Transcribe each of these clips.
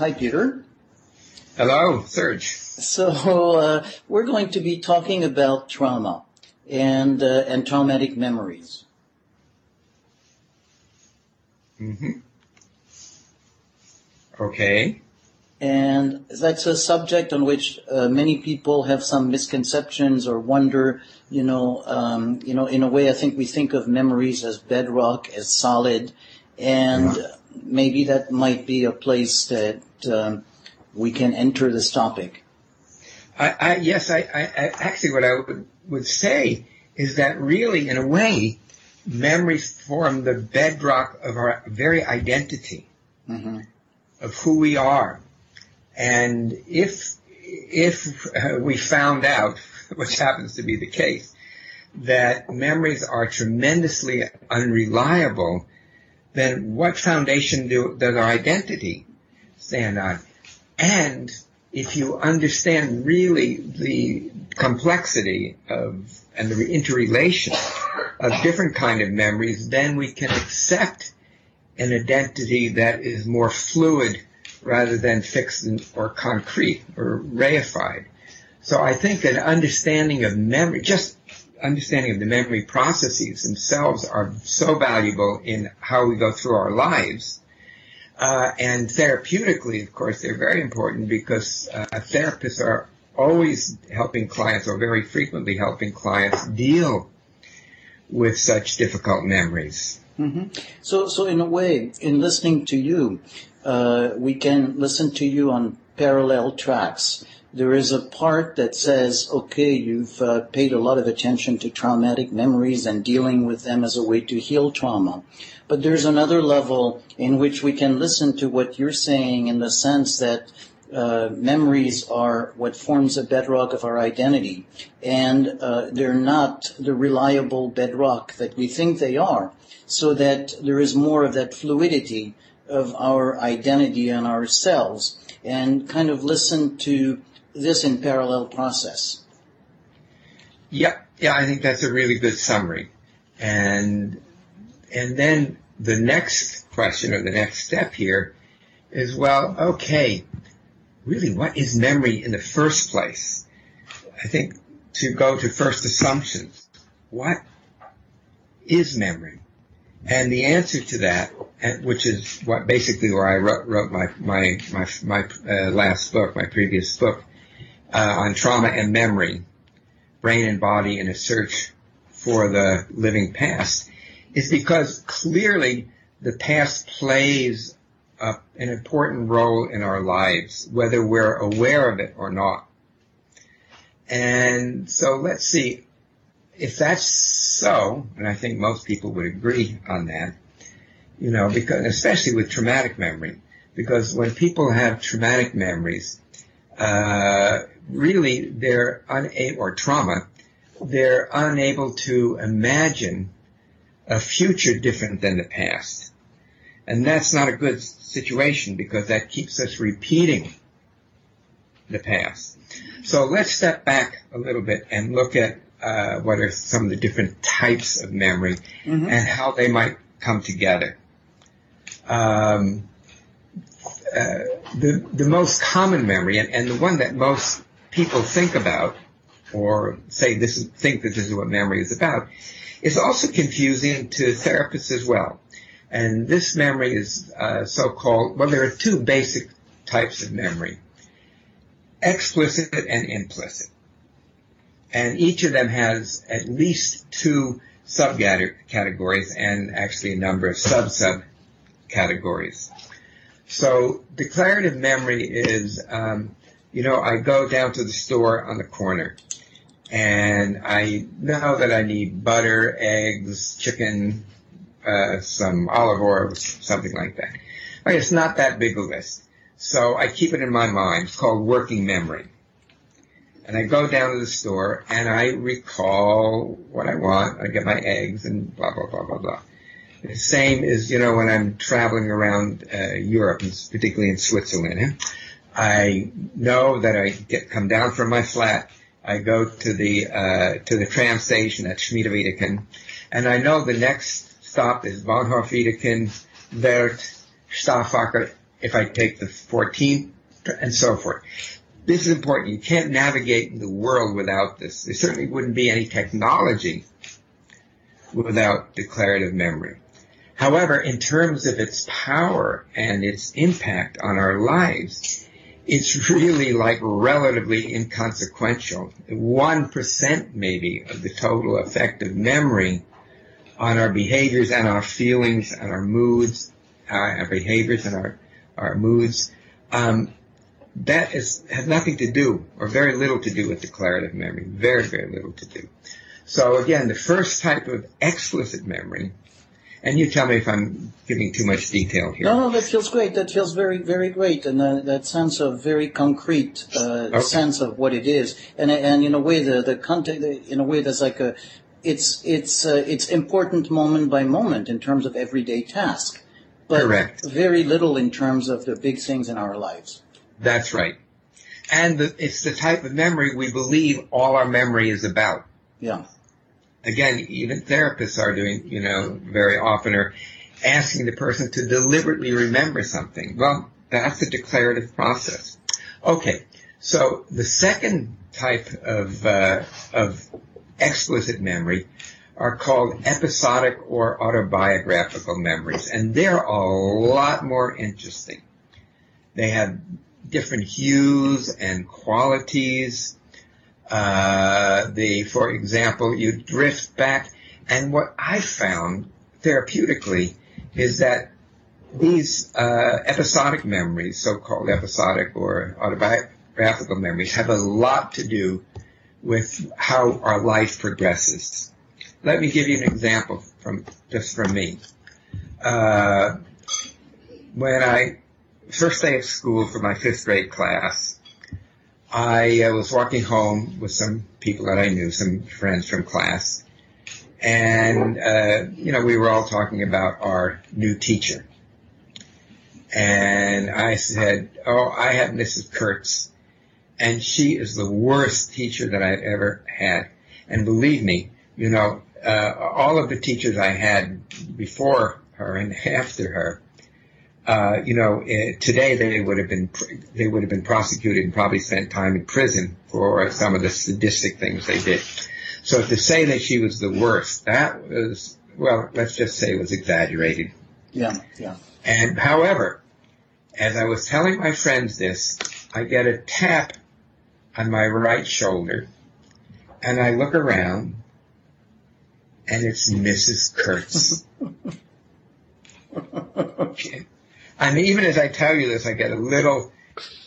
Hi, Peter. Hello, Serge. So uh, we're going to be talking about trauma and uh, and traumatic memories. Mm-hmm. Okay. And that's a subject on which uh, many people have some misconceptions or wonder. You know, um, you know, in a way, I think we think of memories as bedrock, as solid, and yeah. Maybe that might be a place that um, we can enter this topic. I, I yes, I, I, actually what I would, would say is that really, in a way, memories form the bedrock of our very identity, mm-hmm. of who we are. And if if uh, we found out, which happens to be the case, that memories are tremendously unreliable, then what foundation do, does our identity stand on? And if you understand really the complexity of and the interrelation of different kind of memories, then we can accept an identity that is more fluid rather than fixed or concrete or reified. So I think an understanding of memory, just understanding of the memory processes themselves are so valuable in how we go through our lives uh, and therapeutically, of course, they're very important because uh, therapists are always helping clients or very frequently helping clients deal with such difficult memories. Mm-hmm. So, so in a way, in listening to you, uh, we can listen to you on parallel tracks. There is a part that says, okay, you've uh, paid a lot of attention to traumatic memories and dealing with them as a way to heal trauma. But there's another level in which we can listen to what you're saying in the sense that uh, memories are what forms a bedrock of our identity, and uh, they're not the reliable bedrock that we think they are. So that there is more of that fluidity of our identity and ourselves, and kind of listen to this in parallel process. Yeah, yeah, I think that's a really good summary, and and then the next question or the next step here is, well, okay, really, what is memory in the first place? I think to go to first assumptions. What is memory? And the answer to that, which is what basically where I wrote, wrote my my my my uh, last book, my previous book uh, on trauma and memory, brain and body in a search for the living past, is because clearly the past plays a, an important role in our lives, whether we're aware of it or not. And so let's see if that's so, and I think most people would agree on that, you know, because especially with traumatic memory, because when people have traumatic memories, uh, really they're unable, or trauma, they're unable to imagine a future different than the past. And that's not a good situation because that keeps us repeating the past. So let's step back a little bit and look at uh, what are some of the different types of memory mm-hmm. and how they might come together. Um, uh, the the most common memory and, and the one that most people think about or say this is, think that this is what memory is about is also confusing to therapists as well. And this memory is uh, so-called, well, there are two basic types of memory, explicit and implicit. And each of them has at least two subcategories and actually a number of sub-sub-categories. So declarative memory is, um, you know, I go down to the store on the corner and I know that I need butter, eggs, chicken, uh, some olive oil, something like that. Right, it's not that big a list. So I keep it in my mind. It's called working memory. And I go down to the store and I recall what I want. I get my eggs and blah, blah, blah, blah, blah. The same is, you know, when I'm traveling around uh, Europe, particularly in Switzerland, I know that I get come down from my flat I go to the uh, to the tram station at Schmiede Wiedikon, and I know the next stop is Bahnhof Wiedikon, Stauffacher, if I take the 14th and so forth. This is important. You can't navigate the world without this. There certainly wouldn't be any technology without declarative memory. However, in terms of its power and its impact on our lives, it's really like relatively inconsequential. 1% maybe of the total effect of memory on our behaviors and our feelings and our moods, our, our behaviors and our, our moods. Um, that is, has nothing to do, or very little to do with declarative memory. Very, very little to do. So again, the first type of explicit memory, and you tell me if I'm giving too much detail here. No, no, that feels great. That feels very, very great, and uh, that sense of very concrete uh, okay. sense of what it is, and and in a way, the the content, in a way, that's like a, it's it's uh, it's important moment by moment in terms of everyday task, but Correct. very little in terms of the big things in our lives. That's right. And the, it's the type of memory we believe all our memory is about. Yeah. Again, even therapists are doing, you know, very often are asking the person to deliberately remember something. Well, that's a declarative process. Okay. So the second type of, uh, of explicit memory are called episodic or autobiographical memories, and they're a lot more interesting. They have different hues and qualities. Uh, the, for example, you drift back, and what I found therapeutically is that these uh, episodic memories, so-called episodic or autobiographical memories, have a lot to do with how our life progresses. Let me give you an example from just from me. Uh, when I first day of school for my fifth grade class, I uh, was walking home with some people that I knew, some friends from class, and uh, you know we were all talking about our new teacher. And I said, "Oh, I have Mrs. Kurtz, and she is the worst teacher that I've ever had." And believe me, you know, uh, all of the teachers I had before her and after her uh, you know, uh, today they would have been they would have been prosecuted and probably spent time in prison for some of the sadistic things they did. So to say that she was the worst, that was well, let's just say it was exaggerated. Yeah, yeah. And however, as I was telling my friends this, I get a tap on my right shoulder, and I look around, and it's Mrs. Kurtz. And even as I tell you this, I get a little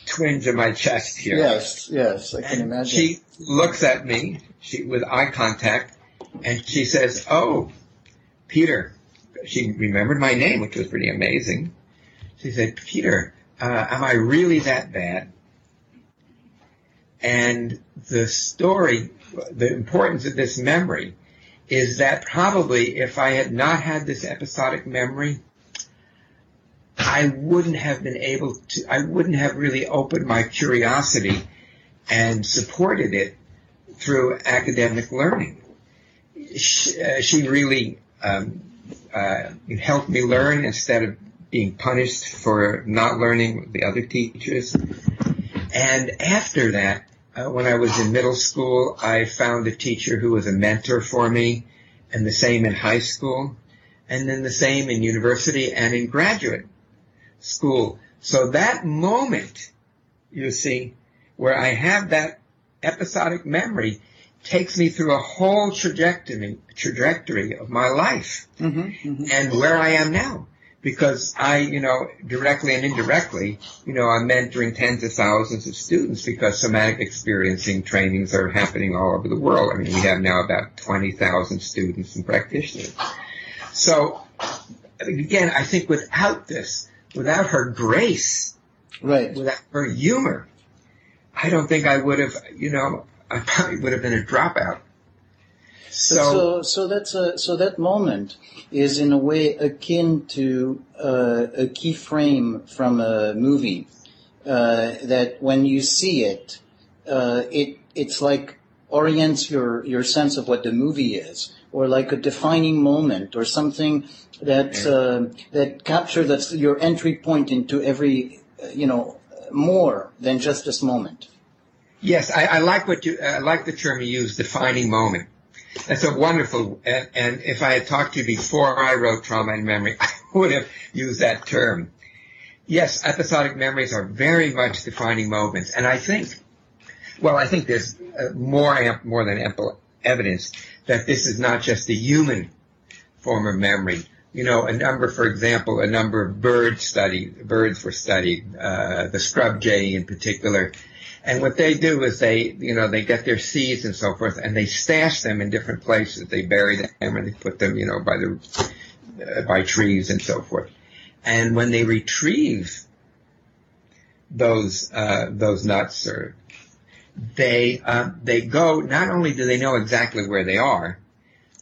twinge in my chest here. Yes, yes, I can and imagine. She looks at me she, with eye contact, and she says, "Oh, Peter." She remembered my name, which was pretty amazing. She said, "Peter, uh, am I really that bad?" And the story, the importance of this memory, is that probably if I had not had this episodic memory, I wouldn't have been able to, I wouldn't have really opened my curiosity and supported it through academic learning. She, uh, she really um, uh, helped me learn instead of being punished for not learning with the other teachers. And after that, uh, when I was in middle school, I found a teacher who was a mentor for me, and the same in high school, and then the same in university and in graduate school. So that moment, you see, where I have that episodic memory takes me through a whole trajectory, trajectory of my life mm-hmm, mm-hmm. and where I am now. Because I, you know, directly and indirectly, you know, I'm mentoring tens of thousands of students because somatic experiencing trainings are happening all over the world. I mean, we have now about 20,000 students and practitioners. So, again, I think without this, without her grace, right, without her humor, I don't think I would have, you know, I probably would have been a dropout. So, so, so that's a, so that moment is in a way akin to uh, a key frame from a movie. Uh, that when you see it, uh, it it's like orients your your sense of what the movie is or like a defining moment or something that Yeah. uh, that capture that's your entry point into every uh, you know more than just this moment. Yes, I, I like what you, I like the term you use, defining moment. That's a wonderful, and, and if I had talked to you before I wrote Trauma and Memory, I would have used that term. Yes, episodic memories are very much defining moments, and I think, well, I think there's uh, more amp, more than ample evidence that this is not just a human form of memory. You know, a number, for example, a number of birds studied, birds were studied, uh, the scrub jay in particular, and what they do is they, you know, they get their seeds and so forth, and they stash them in different places. They bury them and they put them, you know, by the uh, by trees and so forth. And when they retrieve those uh, those nuts, or they uh, they go. Not only do they know exactly where they are,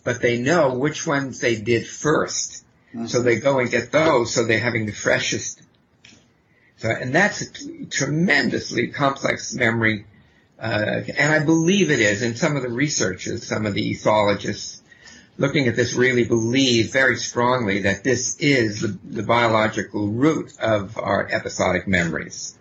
but they know which ones they did 1st So they go and get those. So they're having the freshest so, and that's a tremendously complex memory, uh, and I believe it is. And some of the researchers, some of the ethologists looking at this really believe very strongly that this is the, the biological root of our episodic memories.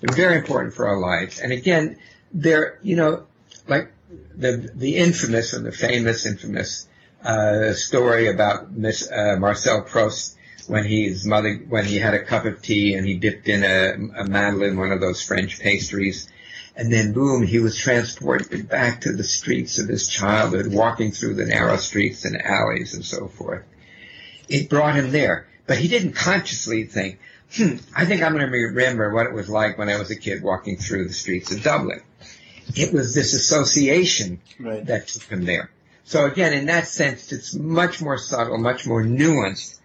They're very important for our lives. And again, they're, you know, like the, the infamous and the famous infamous, uh, story about Miss, uh, Marcel Proust when his mother, when he had a cup of tea and he dipped in a, a madeleine, one of those French pastries, and then boom, he was transported back to the streets of his childhood, walking through the narrow streets and alleys and so forth. It brought him there, but he didn't consciously think, hmm, I think I'm going to remember what it was like when I was a kid walking through the streets of Dublin. It was this association Right. that took him there. So again, in that sense, it's much more subtle, much more nuanced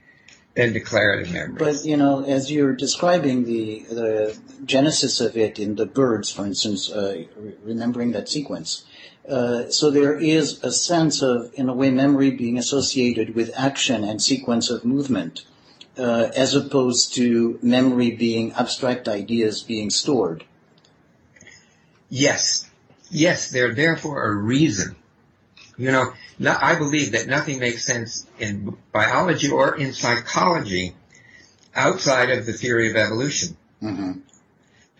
than declarative memory. But you know, as you're describing the the genesis of it in the birds, for instance, uh, re- remembering that sequence. Uh, so there is a sense of, in a way, memory being associated with action and sequence of movement, uh, as opposed to memory being abstract ideas being stored. Yes. Yes, they're there for a reason. You know, no, I believe that nothing makes sense in biology or in psychology outside of the theory of evolution. hmm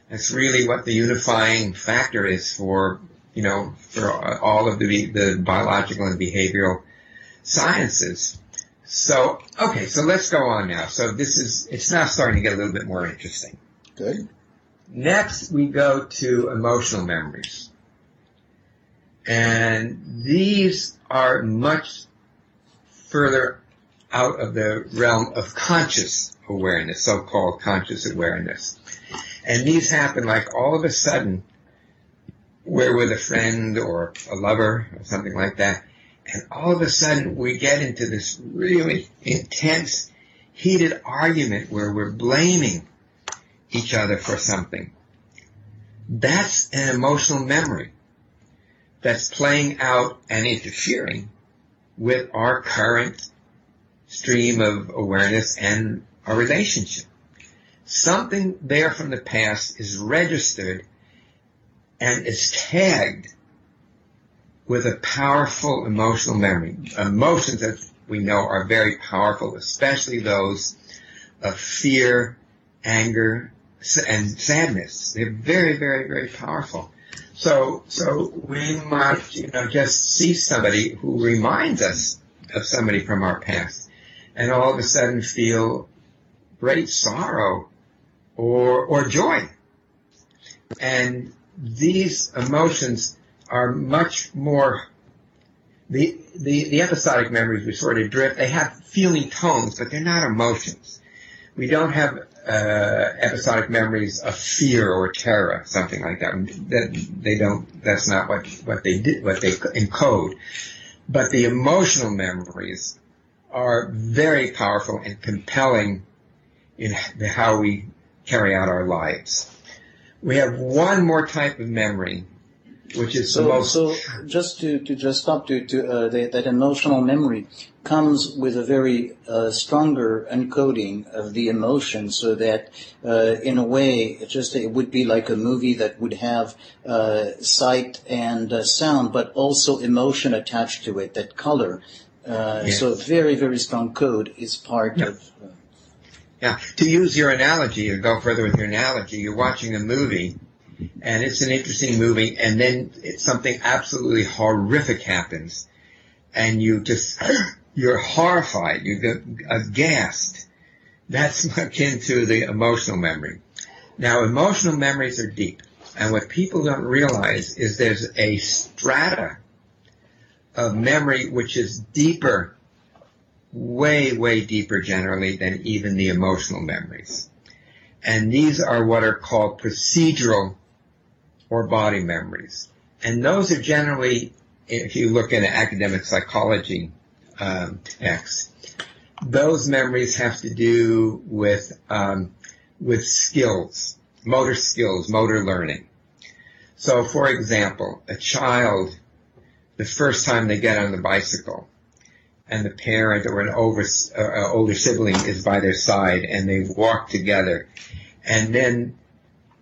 That's really what the unifying factor is for, you know, for all of the, the biological and behavioral sciences. So, okay, so let's go on now. So this is, it's now starting to get a little bit more interesting. Good. Next, we go to emotional memories. And these are much further out of the realm of conscious awareness, so-called conscious awareness. And these happen like all of a sudden, we're with a friend or a lover or something like that, and all of a sudden we get into this really intense, heated argument where we're blaming each other for something. That's an emotional memory that's playing out and interfering with our current stream of awareness and our relationship. Something there from the past is registered and is tagged with a powerful emotional memory. Emotions that we know are very powerful, especially those of fear, anger, and sadness. They're very, very, very powerful. So, so we might, you know, just see somebody who reminds us of somebody from our past and all of a sudden feel great sorrow or, or joy. And these emotions are much more, the, the, the episodic memories we sort of drift, they have feeling tones, but they're not emotions. We don't have uh, episodic memories of fear or terror, something like that. That they don't. That's not what what they did. What they encode. But the emotional memories are very powerful and compelling in the, how we carry out our lives. We have one more type of memory which is so, the most. So just to, to just stop to, to uh, the, that emotional memory comes with a very uh, stronger encoding of the emotion so that uh, in a way it just it would be like a movie that would have uh, sight and uh, sound but also emotion attached to it that color uh, Yes. so very very strong code is part Yeah. of uh, Yeah, to use your analogy, or go further with your analogy, you're watching a movie, and it's an interesting movie, and then something absolutely horrific happens, and you just, you're horrified, you're aghast. That's akin to the emotional memory. Now, emotional memories are deep, and what people don't realize is there's a strata of memory which is deeper way, way deeper generally than even the emotional memories. And these are what are called procedural or body memories. And those are generally, if you look in academic psychology um, texts, those memories have to do with um, with skills, motor skills, motor learning. So, for example, a child, the first time they get on the bicycle, and the parent or an over, uh, uh, older sibling is by their side and they walk together. And then,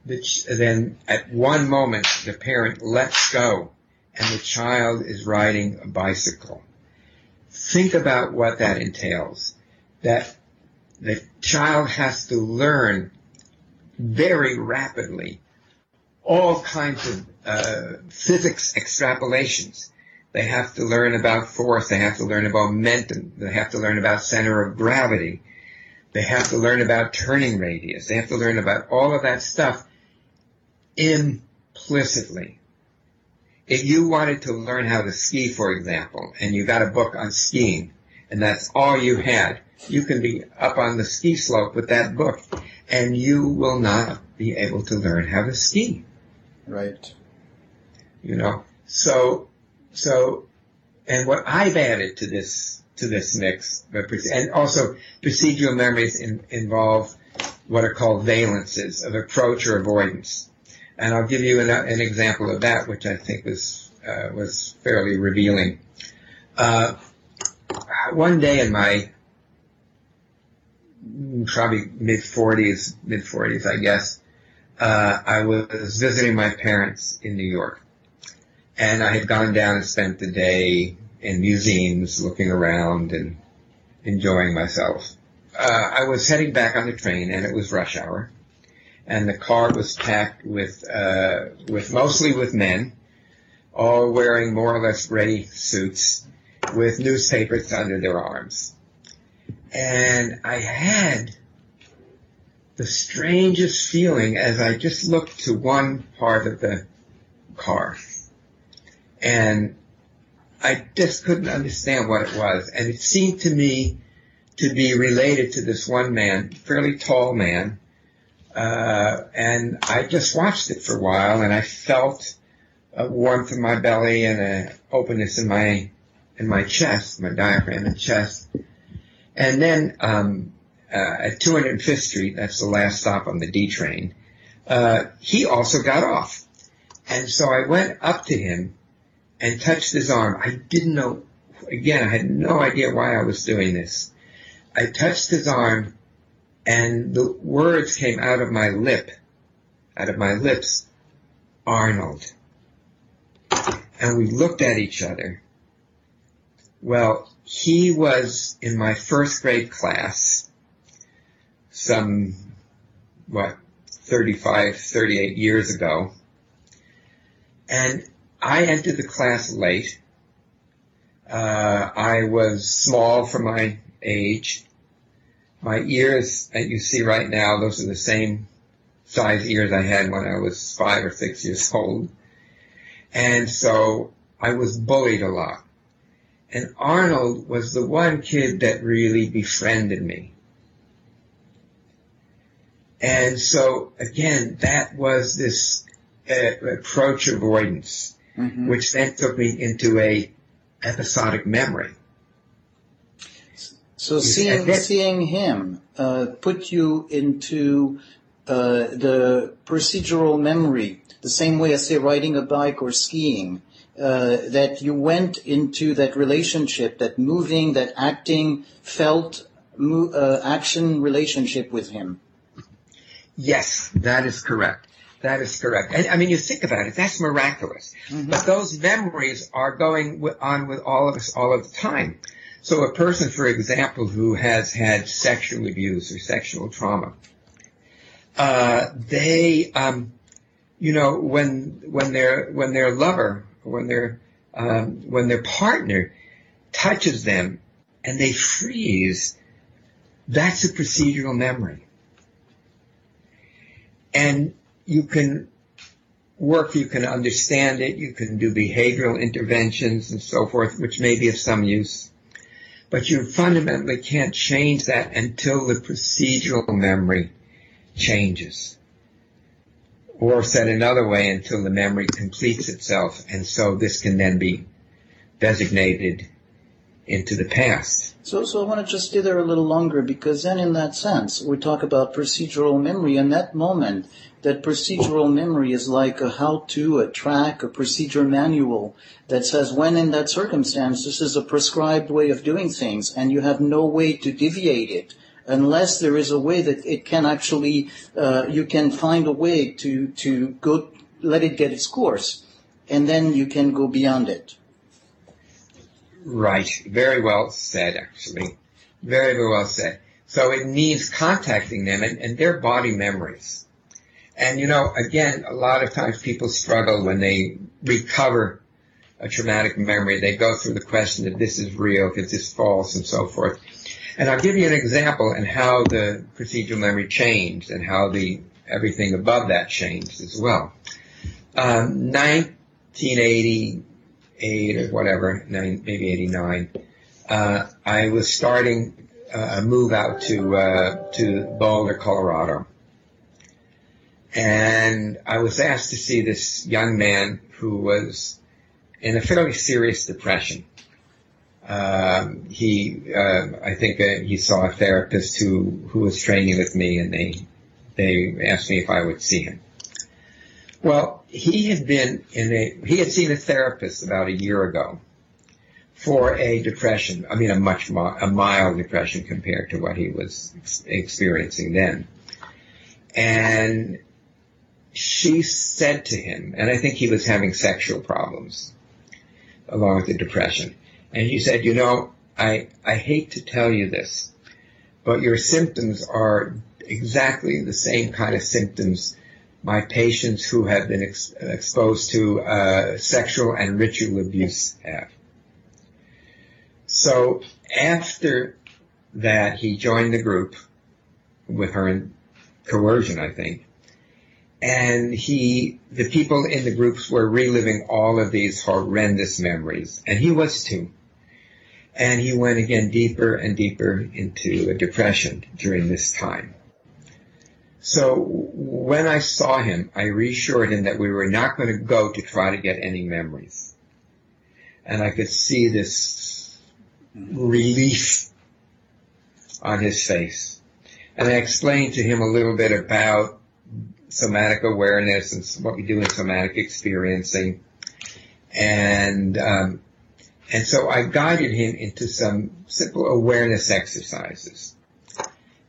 the ch- then at one moment the parent lets go and the child is riding a bicycle. Think about what that entails. That the child has to learn very rapidly all kinds of uh, physics extrapolations. They have to learn about force. They have to learn about momentum. They have to learn about center of gravity. They have to learn about turning radius. They have to learn about all of that stuff implicitly. If you wanted to learn how to ski, for example, and you got a book on skiing, and that's all you had, you can be up on the ski slope with that book, and you will not be able to learn how to ski. Right. You know. So, so, and what I've added to this to this mix, and also procedural memories in, involve what are called valences of approach or avoidance, and I'll give you an, an example of that, which I think was uh, was fairly revealing. Uh, one day in my probably mid forties, mid forties, I guess, uh, I was visiting my parents in New York. And I had gone down and spent the day in museums looking around and enjoying myself. Uh, I was heading back on the train and it was rush hour. And the car was packed with, uh, with mostly with men, all wearing more or less ready suits with newspapers under their arms. And I had the strangest feeling as I just looked to one part of the car. And I just couldn't understand what it was. And it seemed to me to be related to this one man, fairly tall man. Uh, and I just watched it for a while and I felt a warmth in my belly and an openness in my, in my chest, my diaphragm and chest. And then, um, uh, at 205th Street, that's the last stop on the D train, uh, he also got off. And so I went up to him and touched his arm. I didn't know, again, I had no idea why I was doing this. I touched his arm and the words came out of my lip, out of my lips, Arnold. And we looked at each other. Well, he was in my first grade class some, what, 35, 38 years ago. And I entered the class late. Uh, I was small for my age. My ears that you see right now, those are the same size ears I had when I was five or six years old. And so I was bullied a lot. And Arnold was the one kid that really befriended me. And so again, that was this uh, approach avoidance, Mhm. which then took me into a episodic memory. So seeing that- seeing him uh, put you into uh, the procedural memory the same way as say riding a bike or skiing. Uh, that you went into that relationship, that moving, that acting, felt mo- uh, action relationship with him. Yes, that is correct. That is correct. And I mean, you think about it, that's miraculous. Mm-hmm. But those memories are going on with all of us all of the time. So a person, for example, who has had sexual abuse or sexual trauma, uh, they, um, you know, when when their when their lover, when their um, when their partner touches them and they freeze, that's a procedural memory. And you can work, you can understand it, you can do behavioral interventions and so forth, which may be of some use. But you fundamentally can't change that until the procedural memory changes. Or said another way, until the memory completes itself, and so this can then be designated into the past. So, so I want to just stay there a little longer because then in that sense, we talk about procedural memory and that moment, that procedural memory is like a how-to, a track, a procedure manual that says when in that circumstance, this is a prescribed way of doing things and you have no way to deviate it unless there is a way that it can actually, uh, you can find a way to, to go, let it get its course and then you can go beyond it. Right. Very well said, actually. Very, very well said. So it needs contacting them and, and their body memories. And you know, again, a lot of times people struggle when they recover a traumatic memory. They go through the question if this is real, if this is false, and so forth. And I'll give you an example and how the procedural memory changed and how the everything above that changed as well. Um, 1980, eight or whatever, nine, maybe 89, uh, I was starting uh, a move out to, uh, to Boulder, Colorado. And I was asked to see this young man who was in a fairly serious depression. Um, he, uh, I think uh, he saw a therapist who, who was training with me and they, they asked me if I would see him. Well, he had been in a, he had seen a therapist about a year ago for a depression. I mean, a much, a mild depression compared to what he was ex- experiencing then. And she said to him, and I think he was having sexual problems along with the depression. And she said, you know, I, I hate to tell you this, but your symptoms are exactly the same kind of symptoms my patients who have been ex- exposed to uh, sexual and ritual abuse have. So after that, he joined the group with her in coercion, I think. And he, the people in the groups were reliving all of these horrendous memories, and he was too. And he went again deeper and deeper into a depression during this time. So when I saw him, I reassured him that we were not going to go to try to get any memories. And I could see this relief on his face. And I explained to him a little bit about somatic awareness and what we do in somatic experiencing. And, um, and so I guided him into some simple awareness exercises.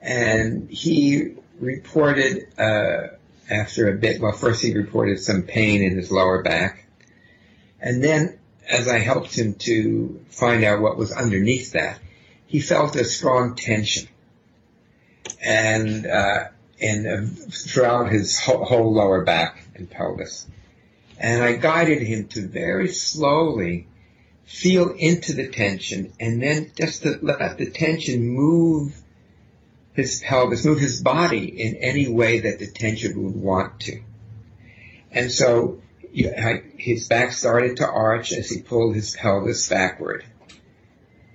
And he reported uh, after a bit. Well, first he reported some pain in his lower back, and then as I helped him to find out what was underneath that, he felt a strong tension, and uh, and uh, throughout his whole, whole lower back and pelvis. And I guided him to very slowly feel into the tension and then just to let the tension move his pelvis, move his body in any way that the tension would want to. And so his back started to arch as he pulled his pelvis backward.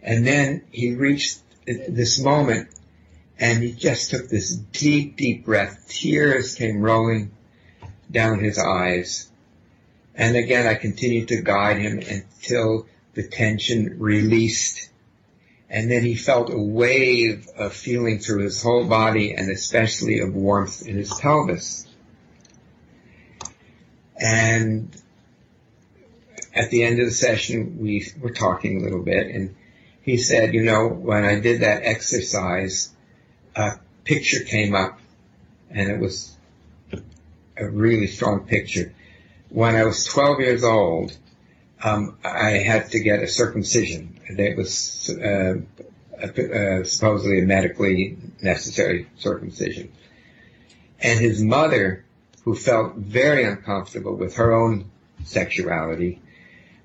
And then he reached this moment and he just took this deep, deep breath. Tears came rolling down his eyes. And again, I continued to guide him until the tension released and then he felt a wave of feeling through his whole body and especially of warmth in his pelvis. And at the end of the session, we were talking a little bit, and he said, you know, when I did that exercise, a picture came up, and it was a really strong picture. When I was 12 years old, um, I had to get a circumcision. It was uh, uh, supposedly a medically necessary circumcision. And his mother, who felt very uncomfortable with her own sexuality,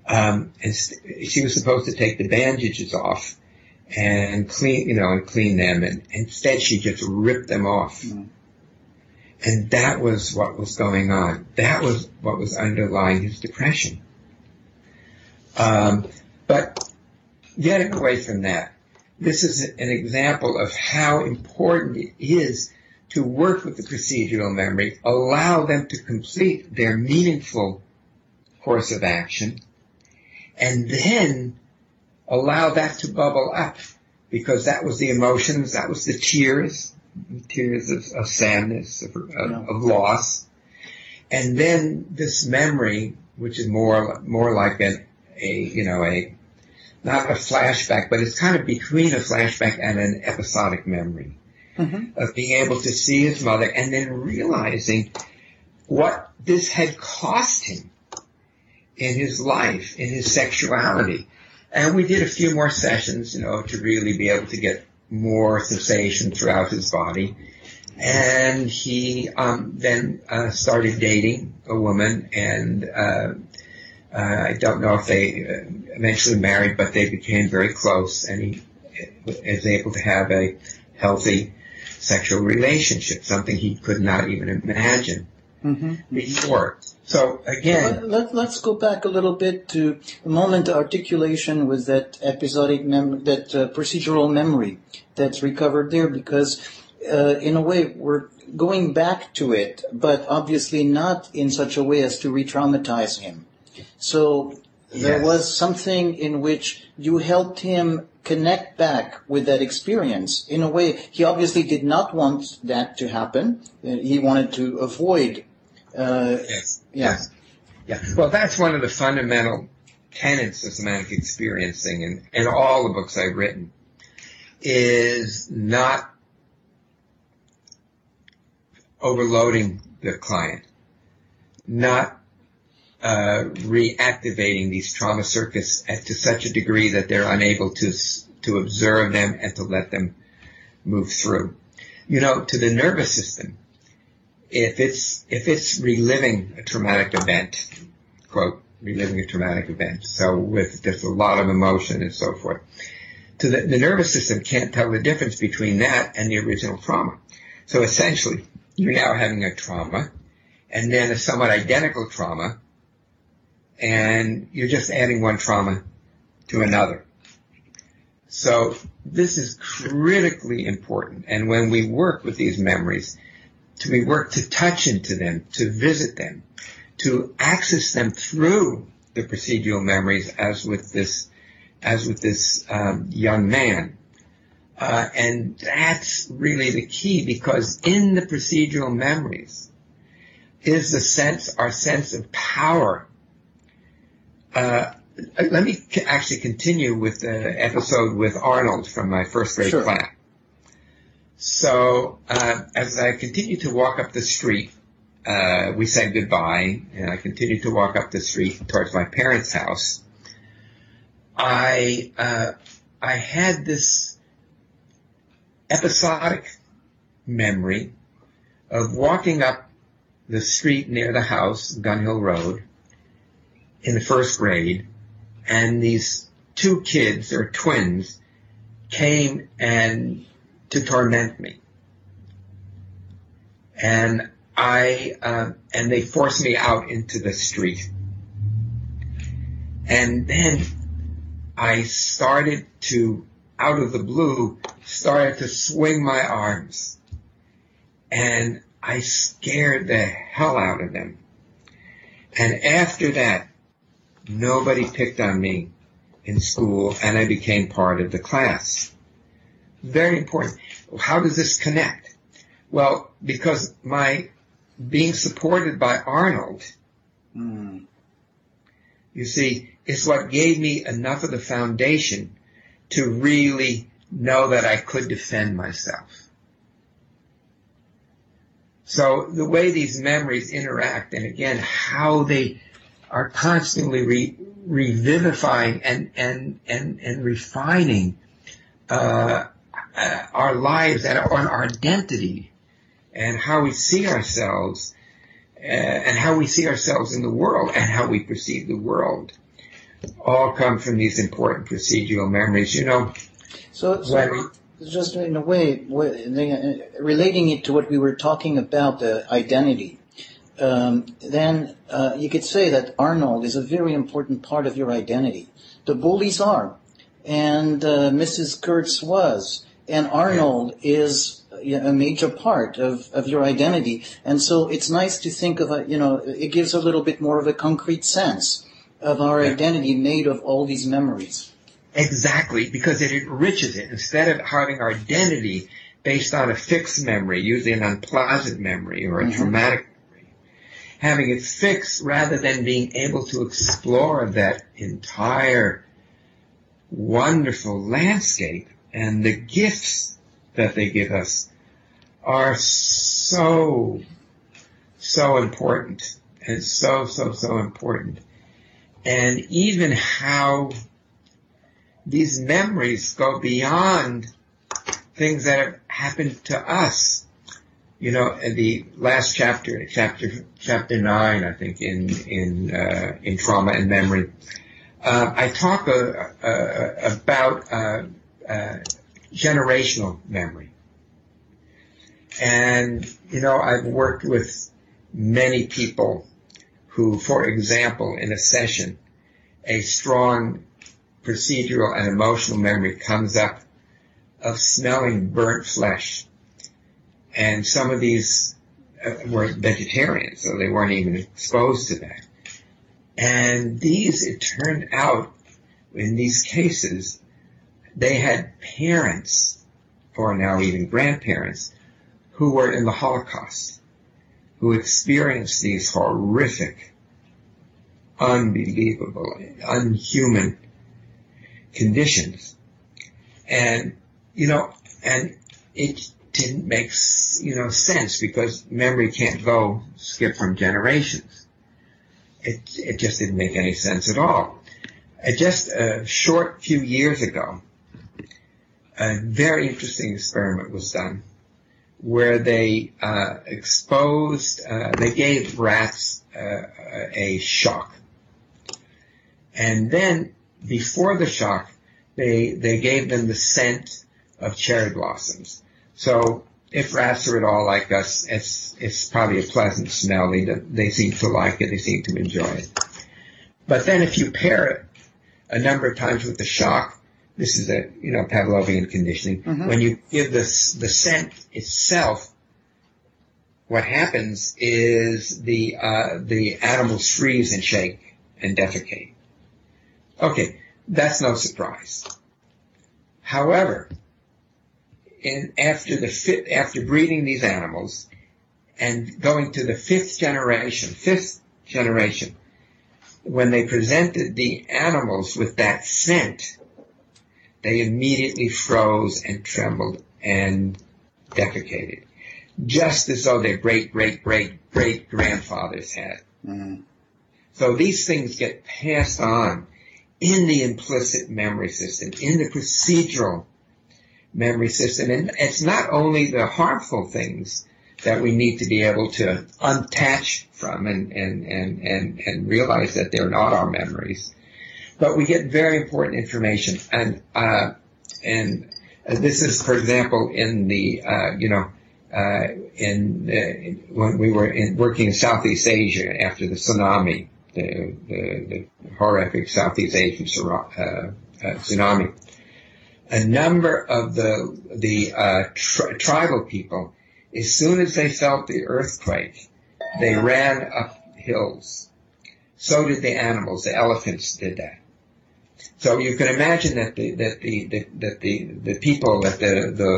um, and she was supposed to take the bandages off and clean, you know, and clean them, and instead she just ripped them off. Mm. And that was what was going on. That was what was underlying his depression. Um, but getting away from that, this is an example of how important it is to work with the procedural memory, allow them to complete their meaningful course of action, and then allow that to bubble up because that was the emotions, that was the tears, tears of, of sadness, of, of, yeah. of, loss. And then this memory, which is more, more like an, a, you know, a, not a flashback, but it's kind of between a flashback and an episodic memory mm-hmm. of being able to see his mother and then realizing what this had cost him in his life, in his sexuality. And we did a few more sessions, you know, to really be able to get more sensation throughout his body. And he um, then uh, started dating a woman, and uh, uh, I don't know if they uh, eventually married, but they became very close, and he was able to have a healthy sexual relationship, something he could not even imagine mm-hmm. before. So again, Let, us go back a little bit to the moment of articulation with that episodic mem- that uh, procedural memory that's recovered there, because uh, in a way we're going back to it, but obviously not in such a way as to re-traumatize him. So there yes. was something in which you helped him connect back with that experience in a way he obviously did not want that to happen. He wanted to avoid uh, yes. Yes. Yeah. Well, that's one of the fundamental tenets of somatic experiencing and, and all the books I've written is not overloading the client, not uh, reactivating these trauma circuits to such a degree that they're unable to to observe them and to let them move through. You know, to the nervous system, if it's if it's reliving a traumatic event, quote, reliving a traumatic event, so with just a lot of emotion and so forth, to the, the nervous system can't tell the difference between that and the original trauma. So essentially, you're now having a trauma, and then a somewhat identical trauma, and you're just adding one trauma to another. So this is critically important. And when we work with these memories, to be work to touch into them, to visit them, to access them through the procedural memories, as with this, as with this um, young man. Uh, and that's really the key because in the procedural memories is the sense, our sense of power. Uh, let me actually continue with the episode with Arnold from my first grade sure. class. So uh, as I continued to walk up the street, uh, we said goodbye, and I continued to walk up the street towards my parents' house. I uh, I had this episodic memory of walking up the street near the house, Gun Hill Road, in the first grade, and these two kids, or twins, came and to torment me. And I, uh, and they forced me out into the street. And then I started to, out of the blue, started to swing my arms. And I scared the hell out of them. And after that, nobody picked on me in school and I became part of the class. Very important. How does this connect? Well, because my being supported by Arnold Mm. You see, it's what gave me enough of the foundation to really know that I could defend myself. So the way these memories interact, and again, how they are constantly re- revivifying and and and and refining uh, our lives and our, our identity, and how we see ourselves, uh, and how we see ourselves in the world, and how we perceive the world, all come from these important procedural memories. You know, So, so when just in a way, relating it to what we were talking about, the identity, um, then uh, you could say that Arnold is a very important part of your identity. The bullies are, and uh, Mrs. Kurtz was, and Arnold is a major part of, of your identity. And so it's nice to think of a, you know, it gives a little bit more of a concrete sense of our identity made of all these memories. Exactly, because it enriches it. Instead of having our identity based on a fixed memory, usually an unpleasant memory or a Mhm. traumatic memory, having it fixed rather than being able to explore that entire wonderful landscape and the gifts that they give us are so, so important and so, so, so important. And even how these memories go beyond things that have happened to us. You know, the last chapter, chapter chapter nine, I think, in in uh, in trauma and memory, uh, I talk uh, uh, about uh, uh, generational memory, and you know, I've worked with many people who, for example, in a session, a strong procedural and emotional memory comes up of smelling burnt flesh. And some of these uh, were vegetarians, so they weren't even exposed to that. And these, it turned out, in these cases, they had parents, or now even grandparents, who were in the Holocaust, who experienced these horrific, unbelievable, unhuman conditions. And, you know, and it didn't make, you know, sense because memory can't go skip from generations. It, it just didn't make any sense at all. Uh, just a short few years ago, a very interesting experiment was done where they uh, exposed, uh, they gave rats uh, a shock. And then before the shock, they they gave them the scent of cherry blossoms. So if rats are at all like us, it's it's probably a pleasant smell. They they seem to like it. They seem to enjoy it. But then if you pair it a number of times with the shock, this is a you know Pavlovian conditioning. Mhm. When you give this the scent itself, what happens is the uh, the animals freeze and shake and defecate. Okay, that's no surprise. However, in, after the fi- after breeding these animals and going to the fifth generation, fifth generation, when they presented the animals with that scent, they immediately froze and trembled and defecated, just as though their great great great great grandfathers had. Mm. So these things get passed on in the implicit memory system, in the procedural memory system. And it's not only the harmful things that we need to be able to untouch from and, and, and, and, and realize that they're not our memories, but we get very important information. And, uh, and uh, this is, for example, in the, uh, you know, uh, in, when we were in, working in Southeast Asia after the tsunami, the, the, the horrific Southeast Asian uh, uh, tsunami, a number of the the uh, tri- tribal people, as soon as they felt the earthquake, they ran up hills. So did the animals. The elephants did that. So you can imagine that the that the, the that the the people that the the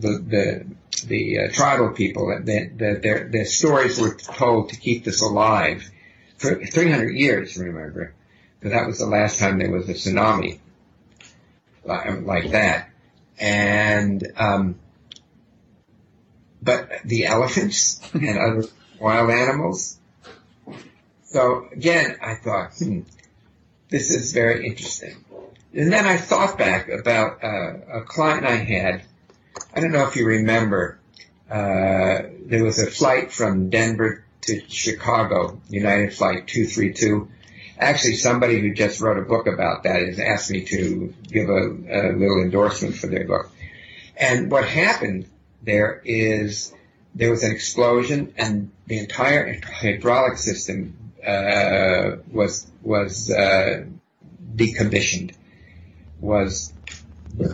the the, the uh, tribal people that that their their stories were told to keep this alive for 300 years, remember, because that was the last time there was a tsunami like that. And, um, but the elephants and other wild animals. So again, I thought, hmm, this is very interesting. And then I thought back about uh, a client I had. I don't know if you remember. Uh, there was a flight from Denver to Chicago, United Flight 232. Actually, somebody who just wrote a book about that has asked me to give a, a little endorsement for their book. And what happened there is there was an explosion and the entire hydraulic system uh, was was uh, decommissioned, was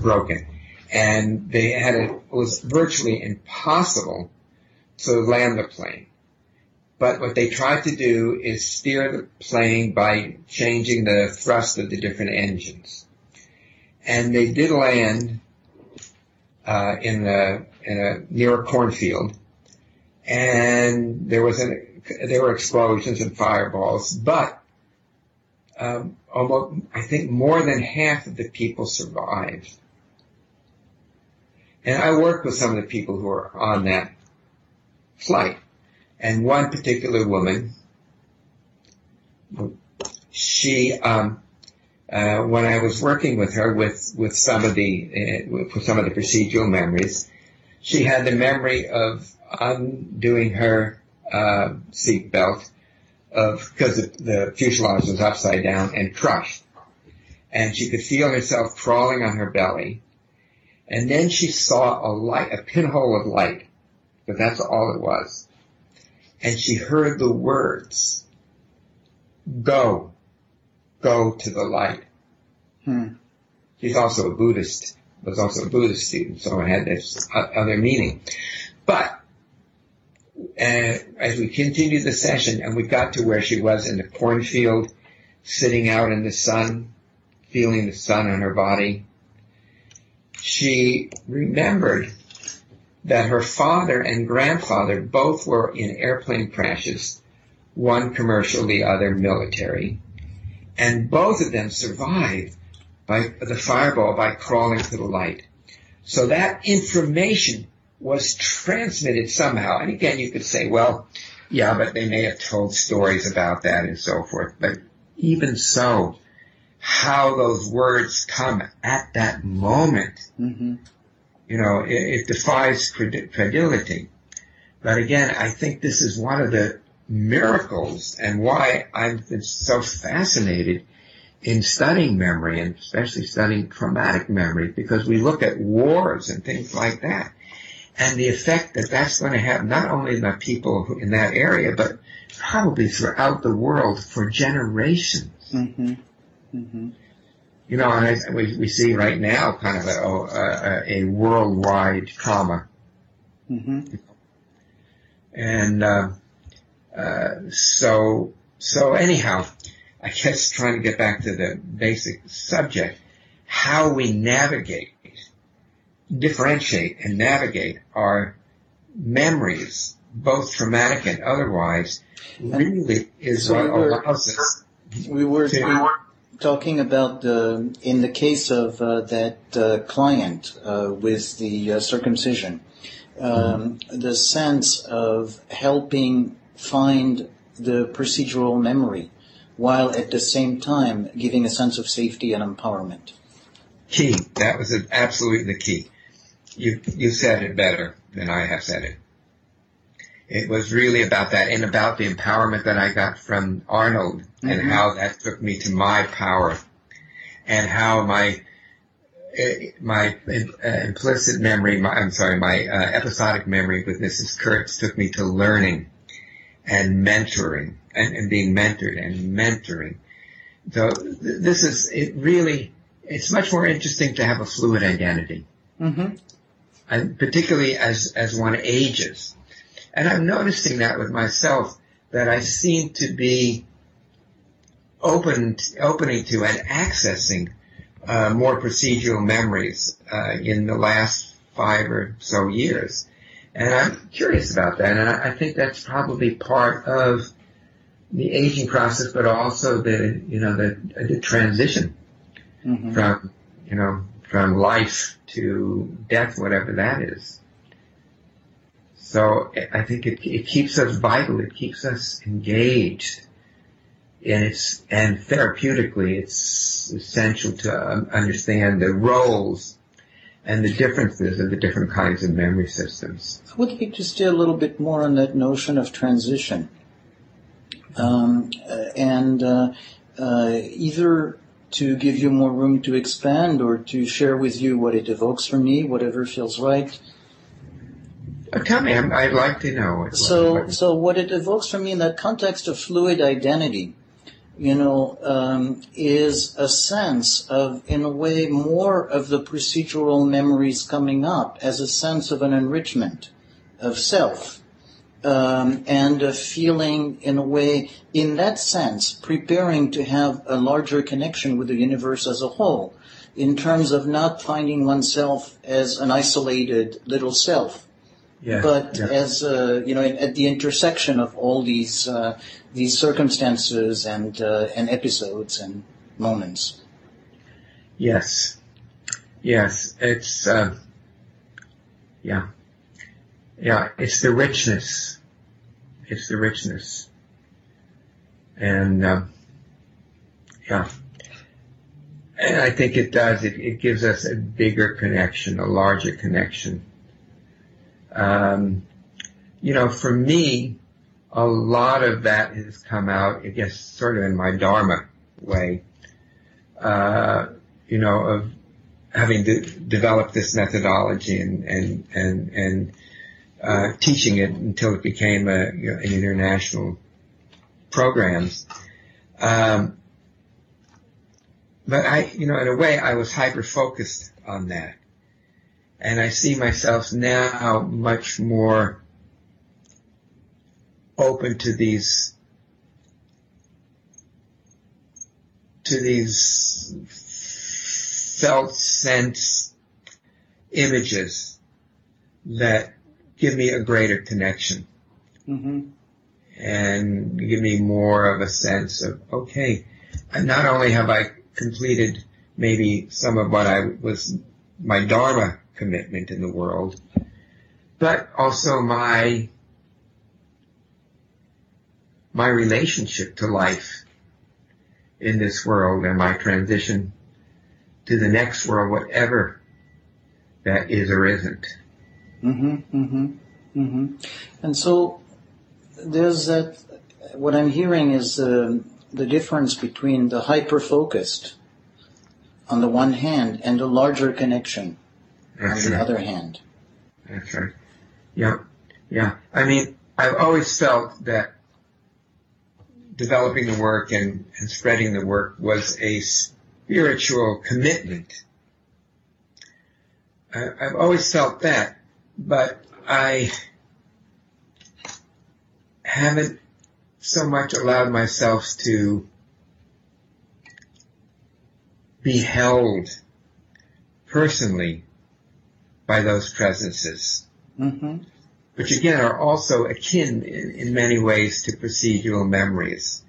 broken, and they had a, it was virtually impossible to land the plane. But what they tried to do is steer the plane by changing the thrust of the different engines. And they did land uh, in a in a near a cornfield, and there was an there were explosions and fireballs, but um, almost I think more than half of the people survived. And I worked with some of the people who were on that flight, and one particular woman, she um, uh, when I was working with her with with some of the uh, with some of the procedural memories, she had the memory of undoing her uh, seat belt of because the fuselage was upside down and crushed, and she could feel herself crawling on her belly, and then she saw a light, a pinhole of light, but that's all it was, and she heard the words, "Go." go to the light. Hmm. She's also a Buddhist, was also a Buddhist student, so it had this other meaning. But uh, as we continued the session and we got to where she was in the cornfield, sitting out in the sun, feeling the sun on her body, she remembered that her father and grandfather both were in airplane crashes, one commercial, the other military and both of them survived by the fireball by crawling to the light. So that information was transmitted somehow. And again, you could say, well, yeah, but they may have told stories about that and so forth. But even so, how those words come at that moment, mm-hmm. You know, it, it defies credulity. But again, I think this is one of the miracles and why I've been so fascinated in studying memory and especially studying traumatic memory because we look at wars and things like that and the effect that that's going to have not only on the people in that area but probably throughout the world for generations. Mm-hmm. Mm-hmm. You know, and I, we, we see right now kind of a, a, a worldwide trauma. Mm-hmm. And uh, uh, so, so anyhow, I guess trying to get back to the basic subject, how we navigate, differentiate and navigate our memories, both traumatic and otherwise, really is so what we allows us. We were, to, we were talking about the, in the case of uh, that uh, client uh, with the uh, circumcision, um, the sense of helping find the procedural memory while at the same time giving a sense of safety and empowerment. Key. That was absolutely the key. You, you said it better than I have said it. It was really about that and about the empowerment that I got from Arnold mm-hmm. and how that took me to my power and how my eh, my uh, implicit memory, my, I'm sorry, my uh, episodic memory with Mrs. Kurtz took me to learning and mentoring and, and being mentored and mentoring. So th- this is, it really, it's much more interesting to have a fluid identity. Mm-hmm. And particularly as, as one ages. And I'm noticing that with myself, that I seem to be open, opening to and accessing uh, more procedural memories uh, in the last five or so years. And I'm curious about that, and I, I think that's probably part of the aging process, but also the you know the the transition mm-hmm. from you know from life to death, whatever that is. So I think it, it keeps us vital. It keeps us engaged. And it's, and therapeutically, it's essential to understand the roles and the differences of the different kinds of memory systems. I would like to stay a little bit more on that notion of transition. Um, and uh, uh, either to give you more room to expand or to share with you what it evokes for me, whatever feels right. Tell me, I'd like to know. So, so what it evokes for me in that context of fluid identity, you know, um, is a sense of, in a way, more of the procedural memories coming up as a sense of an enrichment of self um, and a feeling, in a way, in that sense, preparing to have a larger connection with the universe as a whole, in terms of not finding oneself as an isolated little self, yeah, but yeah. as uh, you know, at the intersection of all these uh, these circumstances and uh, and episodes and moments. Yes, yes, it's uh, yeah. Yeah, it's the richness. It's the richness. And, uh, yeah. And I think it does. It, it gives us a bigger connection, a larger connection. Um, you know, for me, a lot of that has come out, I guess, sort of in my Dharma way, uh, you know, of having de- developed this methodology and, and, and, and uh, teaching it until it became a, you know, an international programs. Um, but I, you know, in a way, I was hyper focused on that, and I see myself now much more open to these to these felt sense images that give me a greater connection. Mm-hmm. And give me more of a sense of, okay, not only have I completed maybe some of what I was, my Dharma commitment in the world, but also my, my relationship to life in this world and my transition to the next world, whatever that is or isn't. Mm-hmm, mm-hmm, mm-hmm. And so there's that, what I'm hearing is uh, the difference between the hyper-focused on the one hand and the larger connection That's on the other hand. That's right. Yeah, yeah. I mean, I've always felt that developing the work and, and spreading the work was a spiritual commitment. I, I've always felt that but I haven't so much allowed myself to be held personally by those presences, mm-hmm. which again are also akin in, in, many ways to procedural memories,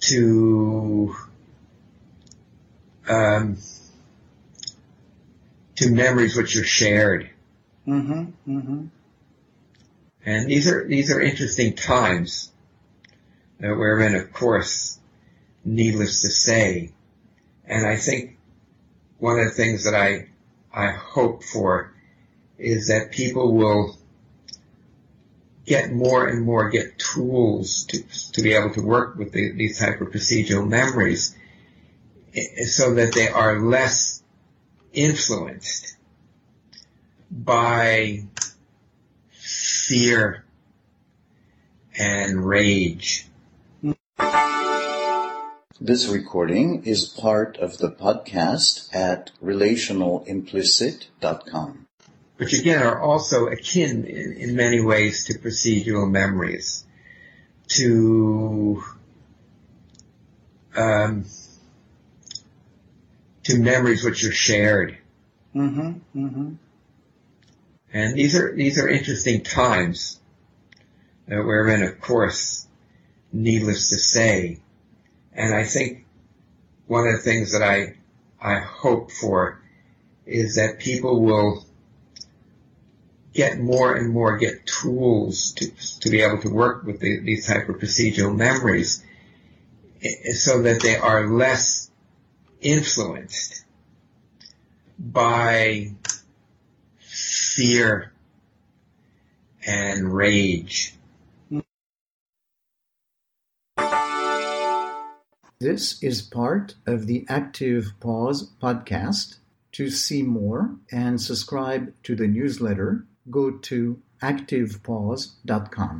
to um, to memories which are shared Mm-hmm, mm-hmm. And these are these are interesting times that we're in, of course, needless to say. And I think one of the things that I I hope for is that people will get more and more get tools to to be able to work with the, these type of procedural memories, eh, so that they are less influenced by fear and rage. This recording is part of the podcast at relationalimplicit.com. Which again are also akin in, in many ways to procedural memories, to um, to memories which are shared. Mm-hmm, mm-hmm. And these are these are interesting times that we're in, of course, needless to say. And I think one of the things that I, I hope for is that people will get more and more get tools to, to be able to work with the, these type of procedural memories eh, so that they are less influenced by fear and rage. This is part of the Active Pause podcast. To see more and subscribe to the newsletter, go to activepause.com.